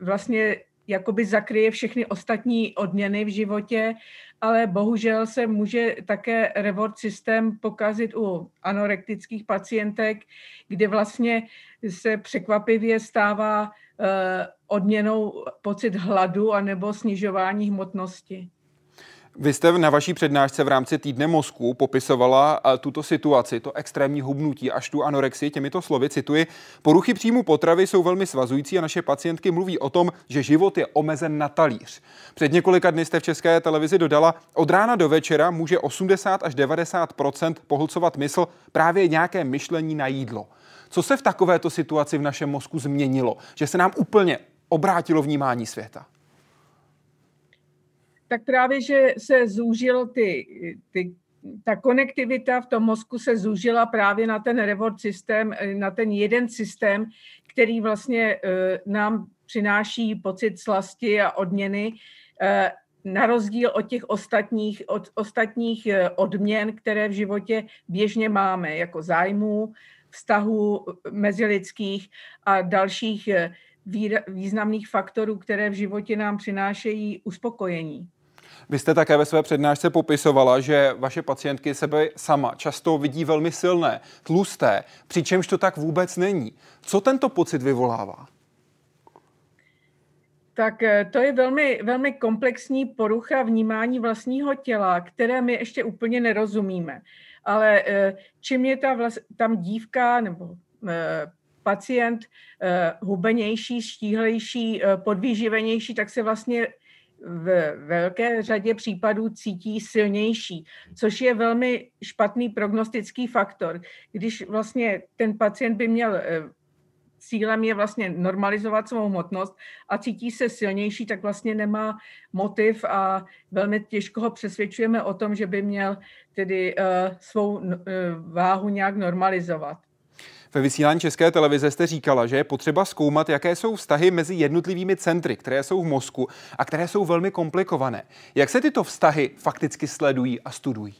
vlastně jakoby zakryje všechny ostatní odměny v životě, ale bohužel se může také reward systém pokazit u anorektických pacientek, kde vlastně se překvapivě stává eh, odměnou pocit hladu anebo snižování hmotnosti. Vy jste na vaší přednášce v rámci týdne mozku popisovala eh, tuto situaci, to extrémní hubnutí až tu anorexii těmito slovy, cituji, poruchy příjmu potravy jsou velmi svazující a naše pacientky mluví o tom, že život je omezen na talíř. Před několika dny jste v české televizi dodala, od rána do večera může 80 až 90% pohlcovat mysl právě nějaké myšlení na jídlo. Co se v takovéto situaci v našem mozku změnilo, že se nám úplně obrátilo vnímání světa? Tak právě, že se zúžil ty, ty ta konektivita v tom mozku se zúžila právě na ten reward systém, na ten jeden systém, který vlastně uh, nám přináší pocit slasti a odměny, uh, na rozdíl od těch ostatních, od ostatních odměn, které v životě běžně máme, jako zájmů, vztahů mezilidských a dalších významných faktorů, které v životě nám přinášejí uspokojení. Vy jste také ve své přednášce popisovala, že vaše pacientky sebe sama často vidí velmi silné, tlusté, přičemž to tak vůbec není. Co tento pocit vyvolává? Tak eh, to je velmi, velmi komplexní porucha vnímání vlastního těla, které my ještě úplně nerozumíme. Ale eh, čím je ta vlast, tam dívka nebo eh, pacient hubenější, štíhlejší, podvýživenější, tak se vlastně v velké řadě případů cítí silnější, což je velmi špatný prognostický faktor. Když vlastně ten pacient by měl eh, cílem je vlastně normalizovat svou hmotnost a cítí se silnější, tak vlastně nemá motiv a velmi těžko ho přesvědčujeme o tom, že by měl tedy uh, svou uh, váhu nějak normalizovat. Ve vysílání České televize jste říkala, že je potřeba zkoumat, jaké jsou vztahy mezi jednotlivými centry, které jsou v mozku a které jsou velmi komplikované. Jak se tyto vztahy fakticky sledují a studují?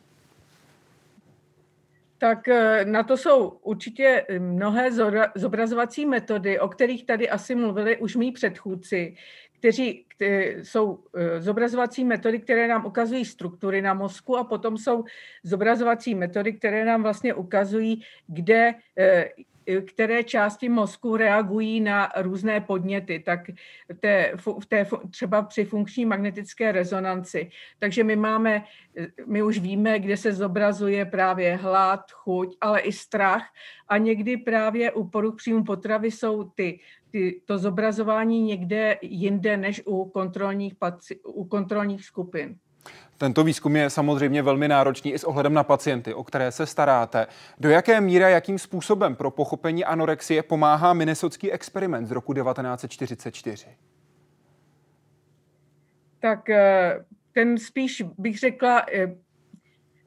Tak eh, na to jsou určitě mnohé zobrazovací metody, o kterých tady asi mluvili už mý předchůdci, kteří, jsou eh, zobrazovací metody, které nám ukazují struktury na mozku a potom jsou zobrazovací metody, které nám vlastně ukazují, kde eh, které části mozku reagují na různé podněty, tak té, v té, třeba při funkční magnetické rezonanci. Takže my máme, my už víme, kde se zobrazuje právě hlad, chuť, ale i strach a někdy právě u poruch příjmu potravy jsou ty, ty, to zobrazování někde jinde než u kontrolních, u kontrolních skupin. Tento výzkum je samozřejmě velmi náročný i s ohledem na pacienty, o které se staráte. Do jaké míry a jakým způsobem pro pochopení anorexie pomáhá Minnesotský experiment z roku 1944? Tak eh, ten spíš bych řekla, eh,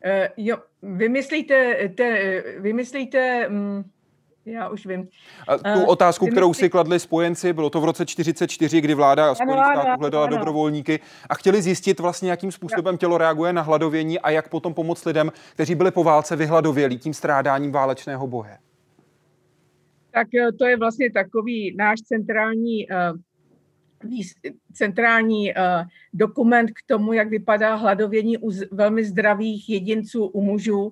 eh, jo, vymyslíte, te, vymyslíte mm, já už vím. A tu uh, otázku, kterou si kladli spojenci, bylo to v roce 44, kdy vláda Spojených států hledala ano. dobrovolníky a chtěli zjistit vlastně, jakým způsobem tělo reaguje na hladovění a jak potom pomoct lidem, kteří byli po válce vyhladovělí tím strádáním válečného boje. Tak eh, to je vlastně takový náš centrální uh, centrální uh, dokument k tomu, jak vypadá hladovění u z, velmi zdravých jedinců, u mužů.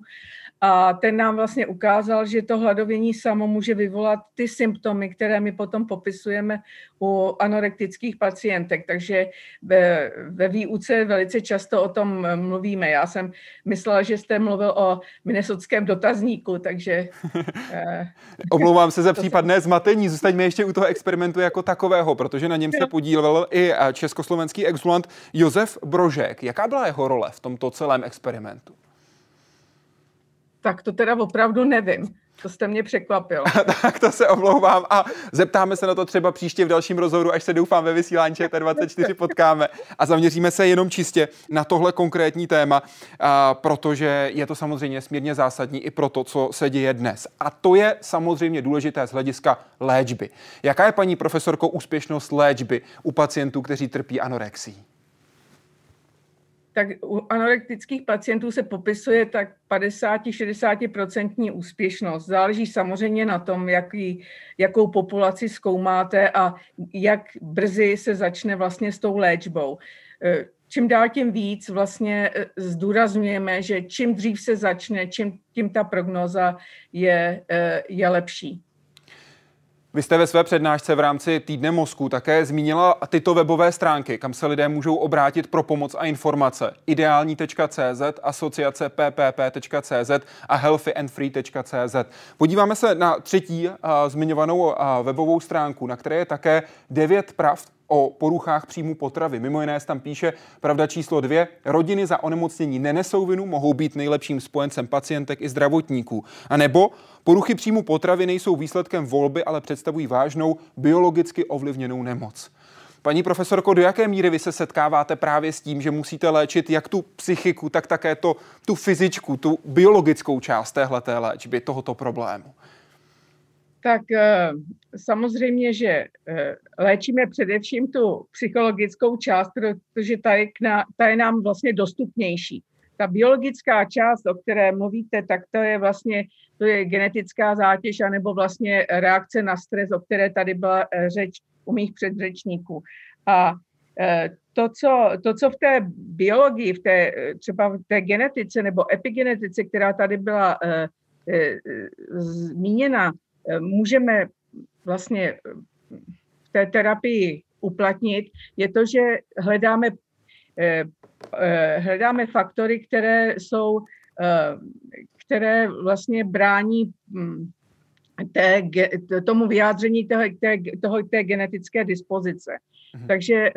A ten nám vlastně ukázal, že to hladovění samo může vyvolat ty symptomy, které my potom popisujeme u anorektických pacientek. Takže ve, ve výuce velice často o tom mluvíme. Já jsem myslela, že jste mluvil o minnesotském dotazníku, takže... Eh, Omlouvám se za případné zmatení. Zůstaňme ještě u toho experimentu jako takového, protože na něm se podílel i eh, československý exulant Josef Brožek. Jaká byla jeho role v tomto celém experimentu? Tak to teda opravdu nevím. To jste mě překvapil. tak to se omlouvám a zeptáme se na to třeba příště v dalším rozhovoru, až se doufám ve vysílání ČT24 potkáme a zaměříme se jenom čistě na tohle konkrétní téma, a, protože je to samozřejmě smírně zásadní i pro to, co se děje dnes. A to je samozřejmě důležité z hlediska léčby. Jaká je, paní profesorko, úspěšnost léčby u pacientů, kteří trpí anorexí? Tak u anorektických pacientů se popisuje tak 50-60% úspěšnost. Záleží samozřejmě na tom, jaký, jakou populaci zkoumáte a jak brzy se začne vlastně s tou léčbou. E, čím dál tím víc vlastně e, zdůrazňujeme, že čím dřív se začne, čím tím ta prognoza je, e, je lepší. Vy jste ve své přednášce v rámci Týdne mozku také zmínila tyto webové stránky, kam se lidé můžou obrátit pro pomoc a informace. Ideální.cz, asociace ppp.cz a healthyandfree.cz. Podíváme se na třetí a, zmiňovanou a, webovou stránku, na které je také devět pravd o poruchách příjmu potravy. Mimo jiné tam píše pravda číslo dvě. Rodiny za onemocnění nenesou vinu, mohou být nejlepším spojencem pacientek i zdravotníků. A nebo poruchy příjmu potravy nejsou výsledkem volby, ale představují vážnou biologicky ovlivněnou nemoc. Paní profesorko, do jaké míry vy se setkáváte právě s tím, že musíte léčit jak tu psychiku, tak také to, tu fyzičku, tu biologickou část téhleté léčby, tohoto problému? Tak eh, samozřejmě, že eh, léčíme především tu psychologickou část, protože ta je, ta je nám vlastně dostupnější. Ta biologická část, o které mluvíte, tak to je vlastně to je genetická zátěž anebo vlastně reakce na stres, o které tady byla eh, řeč u mých předřečníků. A to co, to, co v té biologii, v té, třeba v té genetice nebo epigenetice, která tady byla zmíněna, můžeme vlastně v té terapii uplatnit, je to, že hledáme, eh, eh, hledáme faktory, které jsou, eh, které vlastně brání hm, té, tomu vyjádření toho, té, toho, té genetické dispozice. Mhm. Takže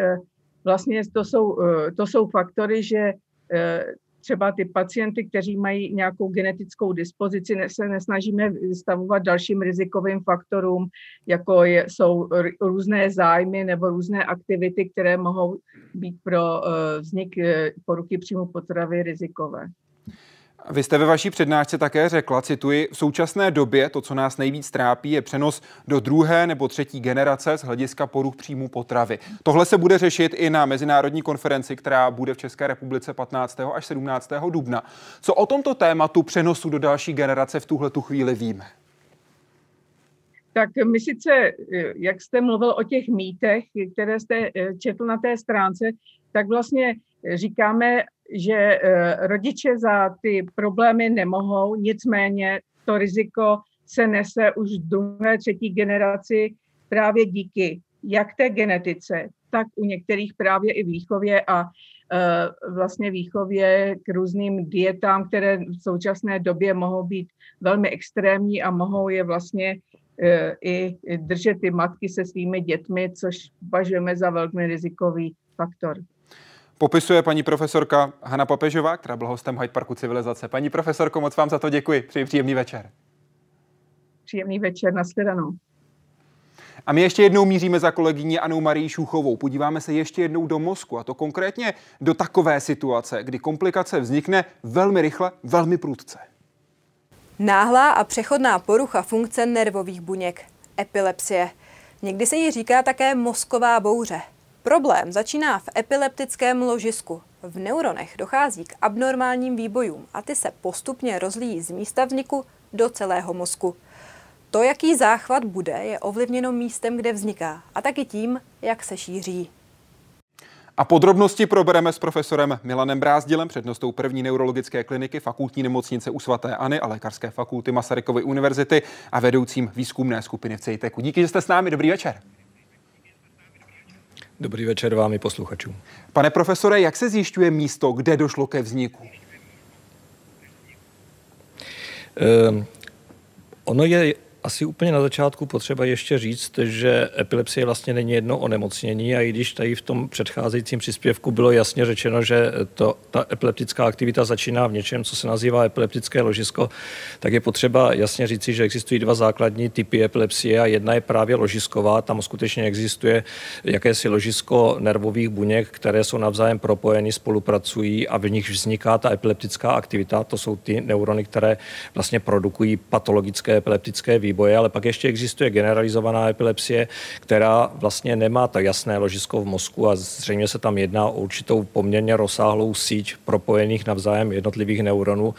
vlastně to jsou, to jsou faktory, že třeba ty pacienty, kteří mají nějakou genetickou dispozici, se nesnažíme vystavovat dalším rizikovým faktorům, jako je, jsou různé zájmy nebo různé aktivity, které mohou být pro uh, vznik uh, poruchy příjmu potravy rizikové. Vy jste ve vaší přednášce také řekla, cituji, v současné době to, co nás nejvíc trápí, je přenos do druhé nebo třetí generace z hlediska poruch příjmu potravy. Tohle se bude řešit i na mezinárodní konferenci, která bude v České republice 15. až 17. dubna. Co o tomto tématu přenosu do další generace v tuhle tu chvíli víme? Tak my sice, jak jste mluvil o těch mýtech, které jste eh, četl na té stránce, tak vlastně říkáme, že eh, rodiče za ty problémy nemohou, nicméně to riziko se nese už v druhé, třetí generaci právě díky jak té genetice, tak u některých právě i výchově a eh, vlastně výchově k různým dietám, které v současné době mohou být velmi extrémní a mohou je vlastně eh, i držet ty matky se svými dětmi, což považujeme za velmi rizikový faktor. Popisuje paní profesorka Hanna Papežová, která byla hostem Hyde Parku civilizace. Paní profesorko, moc vám za to děkuji. Přeji příjemný večer. Příjemný večer, nashledanou. A my ještě jednou míříme za kolegyní Anou Marii Šuchovou. Podíváme se ještě jednou do mozku, a to konkrétně do takové situace, kdy komplikace vznikne velmi rychle, velmi prudce. Náhlá a přechodná porucha funkce nervových buněk, epilepsie. Někdy se jí říká také mozková bouře. Problém začíná v epileptickém ložisku. V neuronech dochází k abnormálním výbojům a ty se postupně rozlíjí z místa vzniku do celého mozku. To, jaký záchvat bude, je ovlivněno místem, kde vzniká a taky tím, jak se šíří. A podrobnosti probereme s profesorem Milanem Brázdilem, přednostou první neurologické kliniky fakultní nemocnice u svatéAny a lékařské fakulty Masarykovy univerzity a vedoucím výzkumné skupiny v CEITECu. Díky, že jste s námi. Dobrý večer. Dobrý večer vám i posluchačům. Pane profesore, jak se zjišťuje místo, kde došlo ke vzniku? Um, ono je asi úplně na začátku potřeba ještě říct, že epilepsie vlastně není jedno onemocnění a i když tady v tom předcházejícím příspěvku bylo jasně řečeno, že to, ta epileptická aktivita začíná v něčem, co se nazývá epileptické ložisko, tak je potřeba jasně říci, že existují dva základní typy epilepsie a jedna je právě ložisková. Tam skutečně existuje jakési ložisko nervových buněk, které jsou navzájem propojeny, spolupracují a v nich vzniká ta epileptická aktivita. To jsou ty neurony, které vlastně produkují patologické epileptické výboje vývoje, ale pak ještě existuje generalizovaná epilepsie, která vlastně nemá tak jasné ložisko v mozku a zřejmě se tam jedná o určitou poměrně rozsáhlou síť propojených navzájem jednotlivých neuronů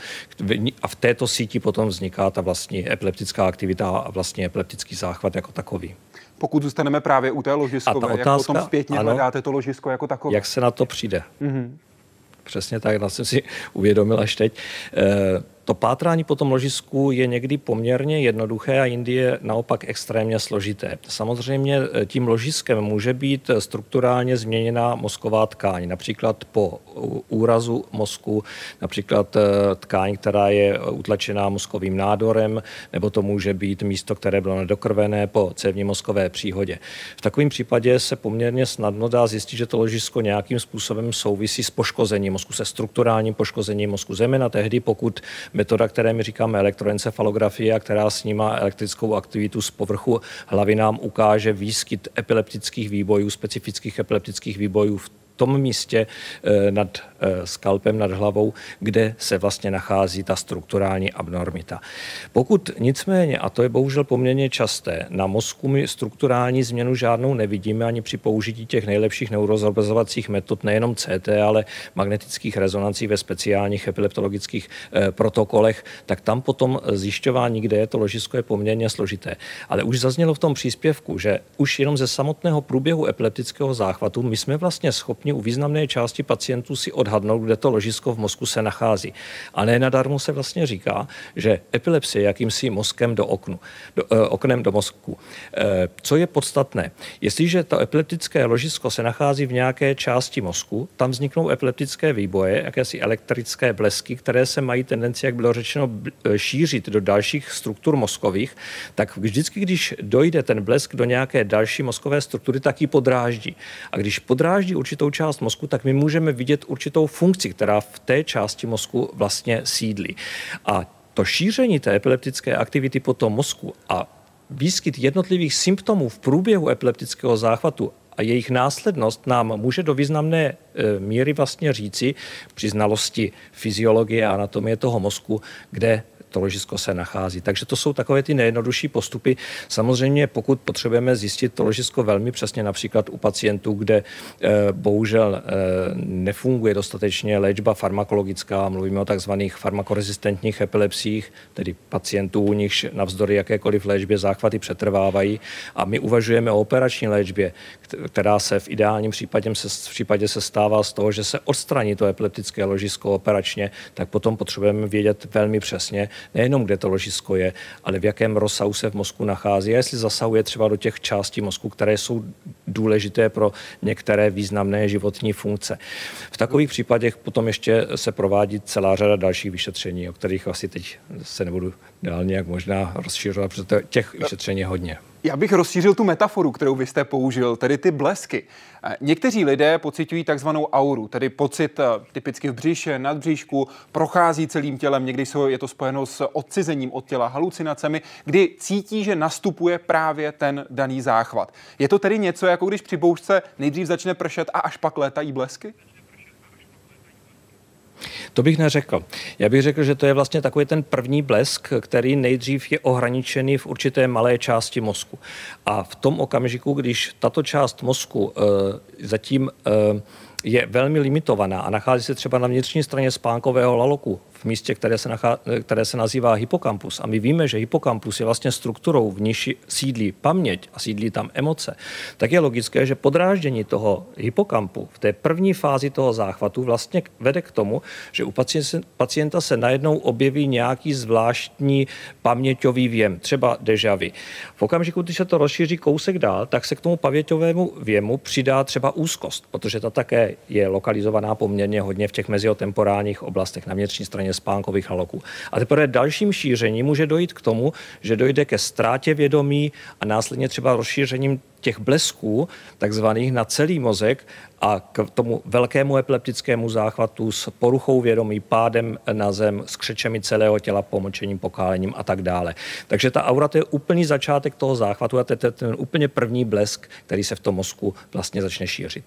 a v této síti potom vzniká ta vlastní epileptická aktivita a vlastně epileptický záchvat jako takový. Pokud zůstaneme právě u té ložiskové, a ta otázka, jak potom zpětně ano, hledáte to ložisko jako takové? Jak se na to přijde? Mm-hmm. Přesně tak, na jsem si uvědomil až teď. E, to pátrání po tom ložisku je někdy poměrně jednoduché a jindy je naopak extrémně složité. Samozřejmě eh, tím ložiskem může být strukturálně změněná mozková tkáň, například po úrazu mozku, například eh, tkáň, která je utlačená mozkovým nádorem, nebo to může být místo, které bylo nedokrvené po cévní mozkové příhodě. V takovém případě se poměrně snadno dá zjistit, že to ložisko nějakým způsobem souvisí s poškozením mozku, se strukturálním poškozením mozku, zejména tehdy, pokud metoda, které my říkáme elektroencefalografie která snímá elektrickou aktivitu z povrchu hlavy, nám ukáže výskyt epileptických výbojů, specifických epileptických výbojů v tom místě eh, nad eh, skalpem, nad hlavou, kde se vlastně nachází ta strukturální abnormita. Pokud nicméně, a to je bohužel poměrně časté, na mozku my strukturální změnu žádnou nevidíme ani při použití těch nejlepších neurozobrazovacích metod, nejenom CT, ale magnetických rezonancí ve speciálních epileptologických eh, protokolech, tak tam potom zjišťování, kde je to ložisko, je poměrně složité. Ale už zaznělo v tom příspěvku, že už jenom ze samotného průběhu epileptického záchvatu my jsme vlastně schopni schopni u významné části pacientů si odhadnout, kde to ložisko v mozku se nachází. A ne nadarmo se vlastně říká, že epilepsie je jakýmsi mozkem do oknu, do, eh, oknem do mozku. Eh, co je podstatné? Jestliže to epileptické ložisko se nachází v nějaké části mozku, tam vzniknou epileptické výboje, jakési elektrické blesky, které se mají tendenci, jak bylo řečeno, eh, šířit do dalších struktur mozkových, tak vždycky, když dojde ten blesk do nějaké další mozkové struktury, tak ji podráždí. A když podráždí určitou část mozku, tak my můžeme vidět určitou funkci, která v té části mozku vlastně sídlí. A to šíření té epileptické aktivity po tom mozku a výskyt jednotlivých symptomů v průběhu epileptického záchvatu a jejich následnost nám může do významné e, míry vlastně říci při znalosti fyziologie a anatomie toho mozku, kde to ložisko se nachází. Takže to jsou takové ty nejjednodušší postupy. Samozřejmě, pokud potřebujeme zjistit to ložisko velmi přesně, například u pacientů, kde eh, bohužel eh, nefunguje dostatečně léčba farmakologická, mluvíme o takzvaných farmakorezistentních epilepsích, tedy pacientů, u nichž navzdory jakékoliv léčbě záchvaty přetrvávají. A my uvažujeme o operační léčbě, která se v ideálním případě se, v případě se stává z toho, že se odstraní to epileptické ložisko operačně, tak potom potřebujeme vědět velmi přesně, nejenom kde to ložisko je, ale v jakém rozsahu se v mozku nachází a jestli zasahuje třeba do těch částí mozku, které jsou důležité pro některé významné životní funkce. V takových případech potom ještě se provádí celá řada dalších vyšetření, o kterých asi teď se nebudu dál nějak možná rozšiřovat, protože těch vyšetření je hodně. Já bych rozšířil tu metaforu, kterou vy jste použil, tedy ty blesky. Eh, někteří lidé pocitují takzvanou auru, tedy pocit eh, typicky v břiše, nad bříšku, prochází celým tělem, někdy je to spojeno s odcizením od těla, halucinacemi, kdy cítí, že nastupuje právě ten daný záchvat. Je to tedy něco, jako když při bouřce nejdřív začne pršet a až pak létají blesky? To bych neřekl. Já bych řekl, že to je vlastně takový ten první blesk, který nejdřív je ohraničený v určité malé části mozku. A v tom okamžiku, když tato část mozku uh, zatím uh, je velmi limitovaná a nachází se třeba na vnitřní straně spánkového laloku v místě, které se, nachá, které se nazývá hypokampus. A my víme, že hypokampus je vlastně strukturou, v níž sídlí paměť a sídlí tam emoce, tak je logické, že podráždění toho hypokampu v té první fázi toho záchvatu vlastně vede k tomu, že u pacienta se najednou objeví nějaký zvláštní paměťový věm, třeba dežavy. V okamžiku, když se to rozšíří kousek dál, tak se k tomu paměťovému věmu přidá třeba úzkost, protože ta také je lokalizovaná poměrně hodně v těch meziotemporálních oblastech na vnitřní straně spánkových haloků. A teprve dalším šířením může dojít k tomu, že dojde ke ztrátě vědomí a následně třeba rozšířením těch blesků, takzvaných na celý mozek a k tomu velkému epileptickému záchvatu s poruchou vědomí, pádem na zem, s křečemi celého těla, pomočením, pokálením a tak dále. Takže ta aura to je úplný začátek toho záchvatu a to je ten úplně první blesk, který se v tom mozku vlastně začne šířit.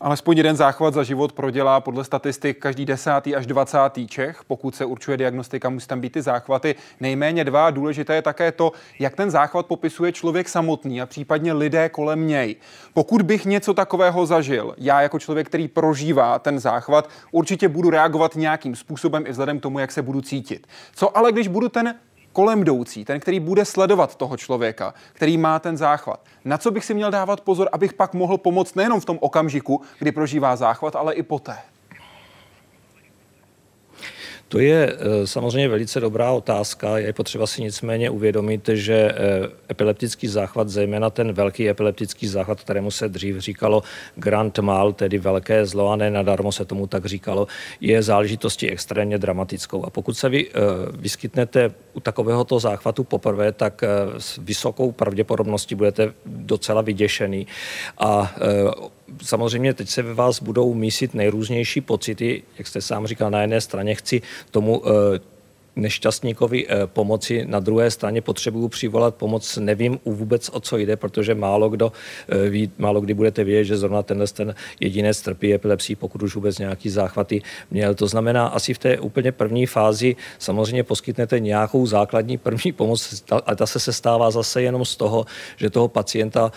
Alespoň jeden záchvat za život prodělá podle statistik každý desátý až dvacátý Čech. Pokud se určuje diagnostika, musí tam být ty záchvaty nejméně dva. Důležité je také to, jak ten záchvat popisuje člověk samotný a případně lidé kolem něj. Pokud bych něco takového zažil, já jako člověk, který prožívá ten záchvat, určitě budu reagovat nějakým způsobem i vzhledem k tomu, jak se budu cítit. Co ale když budu ten kolem jdoucí, ten, který bude sledovat toho člověka, který má ten záchvat. Na co bych si měl dávat pozor, abych pak mohl pomoct nejenom v tom okamžiku, kdy prožívá záchvat, ale i poté? To je eh, samozřejmě velice dobrá otázka. Je potřeba si nicméně uvědomit, že eh, epileptický záchvat, zejména ten velký epileptický záchvat, kterému se dřív říkalo Grand Mal, tedy velké zlo a ne nadarmo se tomu tak říkalo, je záležitostí extrémně dramatickou. A pokud se vy eh, vyskytnete u takovéhoto záchvatu poprvé, tak s vysokou pravděpodobností budete docela vyděšený. A samozřejmě teď se ve vás budou mísit nejrůznější pocity, jak jste sám říkal, na jedné straně chci tomu eh, nešťastníkovi eh, pomoci. Na druhé straně potřebuju přivolat pomoc. Nevím vůbec, o co jde, protože málo kdo eh, ví, málo kdy budete vědět, že zrovna tenhle ten jedinec trpí epilepsí, pokud už vůbec nějaký záchvaty měl. To znamená, asi v té úplně první fázi samozřejmě poskytnete nějakou základní první pomoc, ale ta se stává zase jenom z toho, že toho pacienta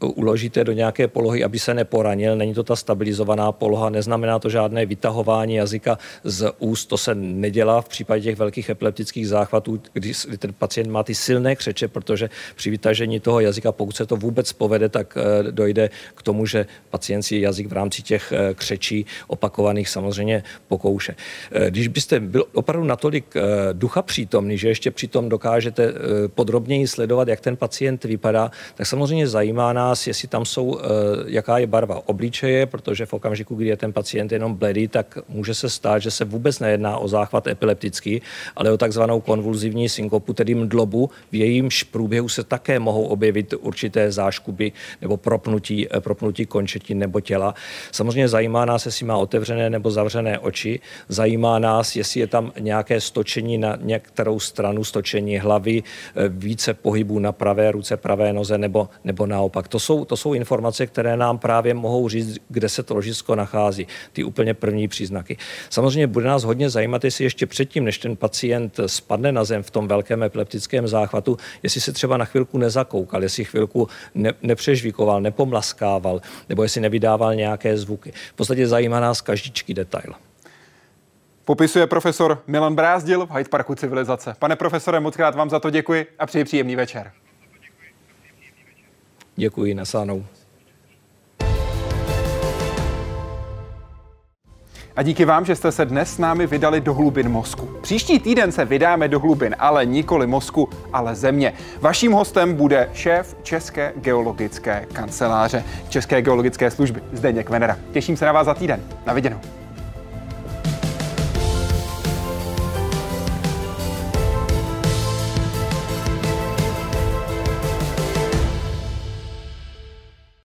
uložíte do nějaké polohy, aby se neporanil. Není to ta stabilizovaná poloha, neznamená to žádné vytahování jazyka z úst, to se nedělá v případě těch velkých velkých epileptických záchvatů, kdy ten pacient má ty silné křeče, protože při vytažení toho jazyka, pokud se to vůbec povede, tak eh, dojde k tomu, že pacient si jazyk v rámci těch eh, křečí opakovaných samozřejmě pokouše. Eh, když byste byl opravdu natolik ducha přítomný, že ještě přitom dokážete podrobněji sledovat, jak ten pacient vypadá, tak samozřejmě zajímá nás, jestli tam jsou, jaká je barva obličeje, protože v okamžiku, kdy je ten pacient jenom bledý, tak může se stát, že se vůbec nejedná o záchvat epileptický, ale o takzvanou konvulzivní synkopu, tedy mdlobu. V jejímž průběhu se také mohou objevit určité záškuby nebo propnutí, eh, propnutí končetin nebo těla. Samozřejmě zajímá nás, jestli má otevřené nebo zavřené oči. Zajímá nás, jestli je tam nějaké stočení na některou stranu, stočení hlavy, eh, více pohybů na pravé ruce, pravé noze nebo, nebo naopak. To jsou, to jsou informace, které nám právě mohou říct, kde se to ložisko nachází. Ty úplně první příznaky. Samozřejmě bude nás hodně zajímat, jestli ještě předtím, než ten pacient pacient spadne na zem v tom velkém epileptickém záchvatu, jestli se třeba na chvilku nezakoukal, jestli chvilku ne, nepřežvíkoval, nepomlaskával, nebo jestli nevydával nějaké zvuky. V podstatě zajímá nás každičký detail. Popisuje profesor Milan Brázdil v Hyde Parku civilizace. Pane profesore, moc krát vám za to děkuji a přeji příjemný večer. Děkuji, nasánou. A díky vám, že jste se dnes s námi vydali do hlubin mozku. Příští týden se vydáme do hlubin, ale nikoli mozku, ale země. Vaším hostem bude šéf České geologické kanceláře, České geologické služby, Zdeněk Venera. Těším se na vás za týden. Na viděnou.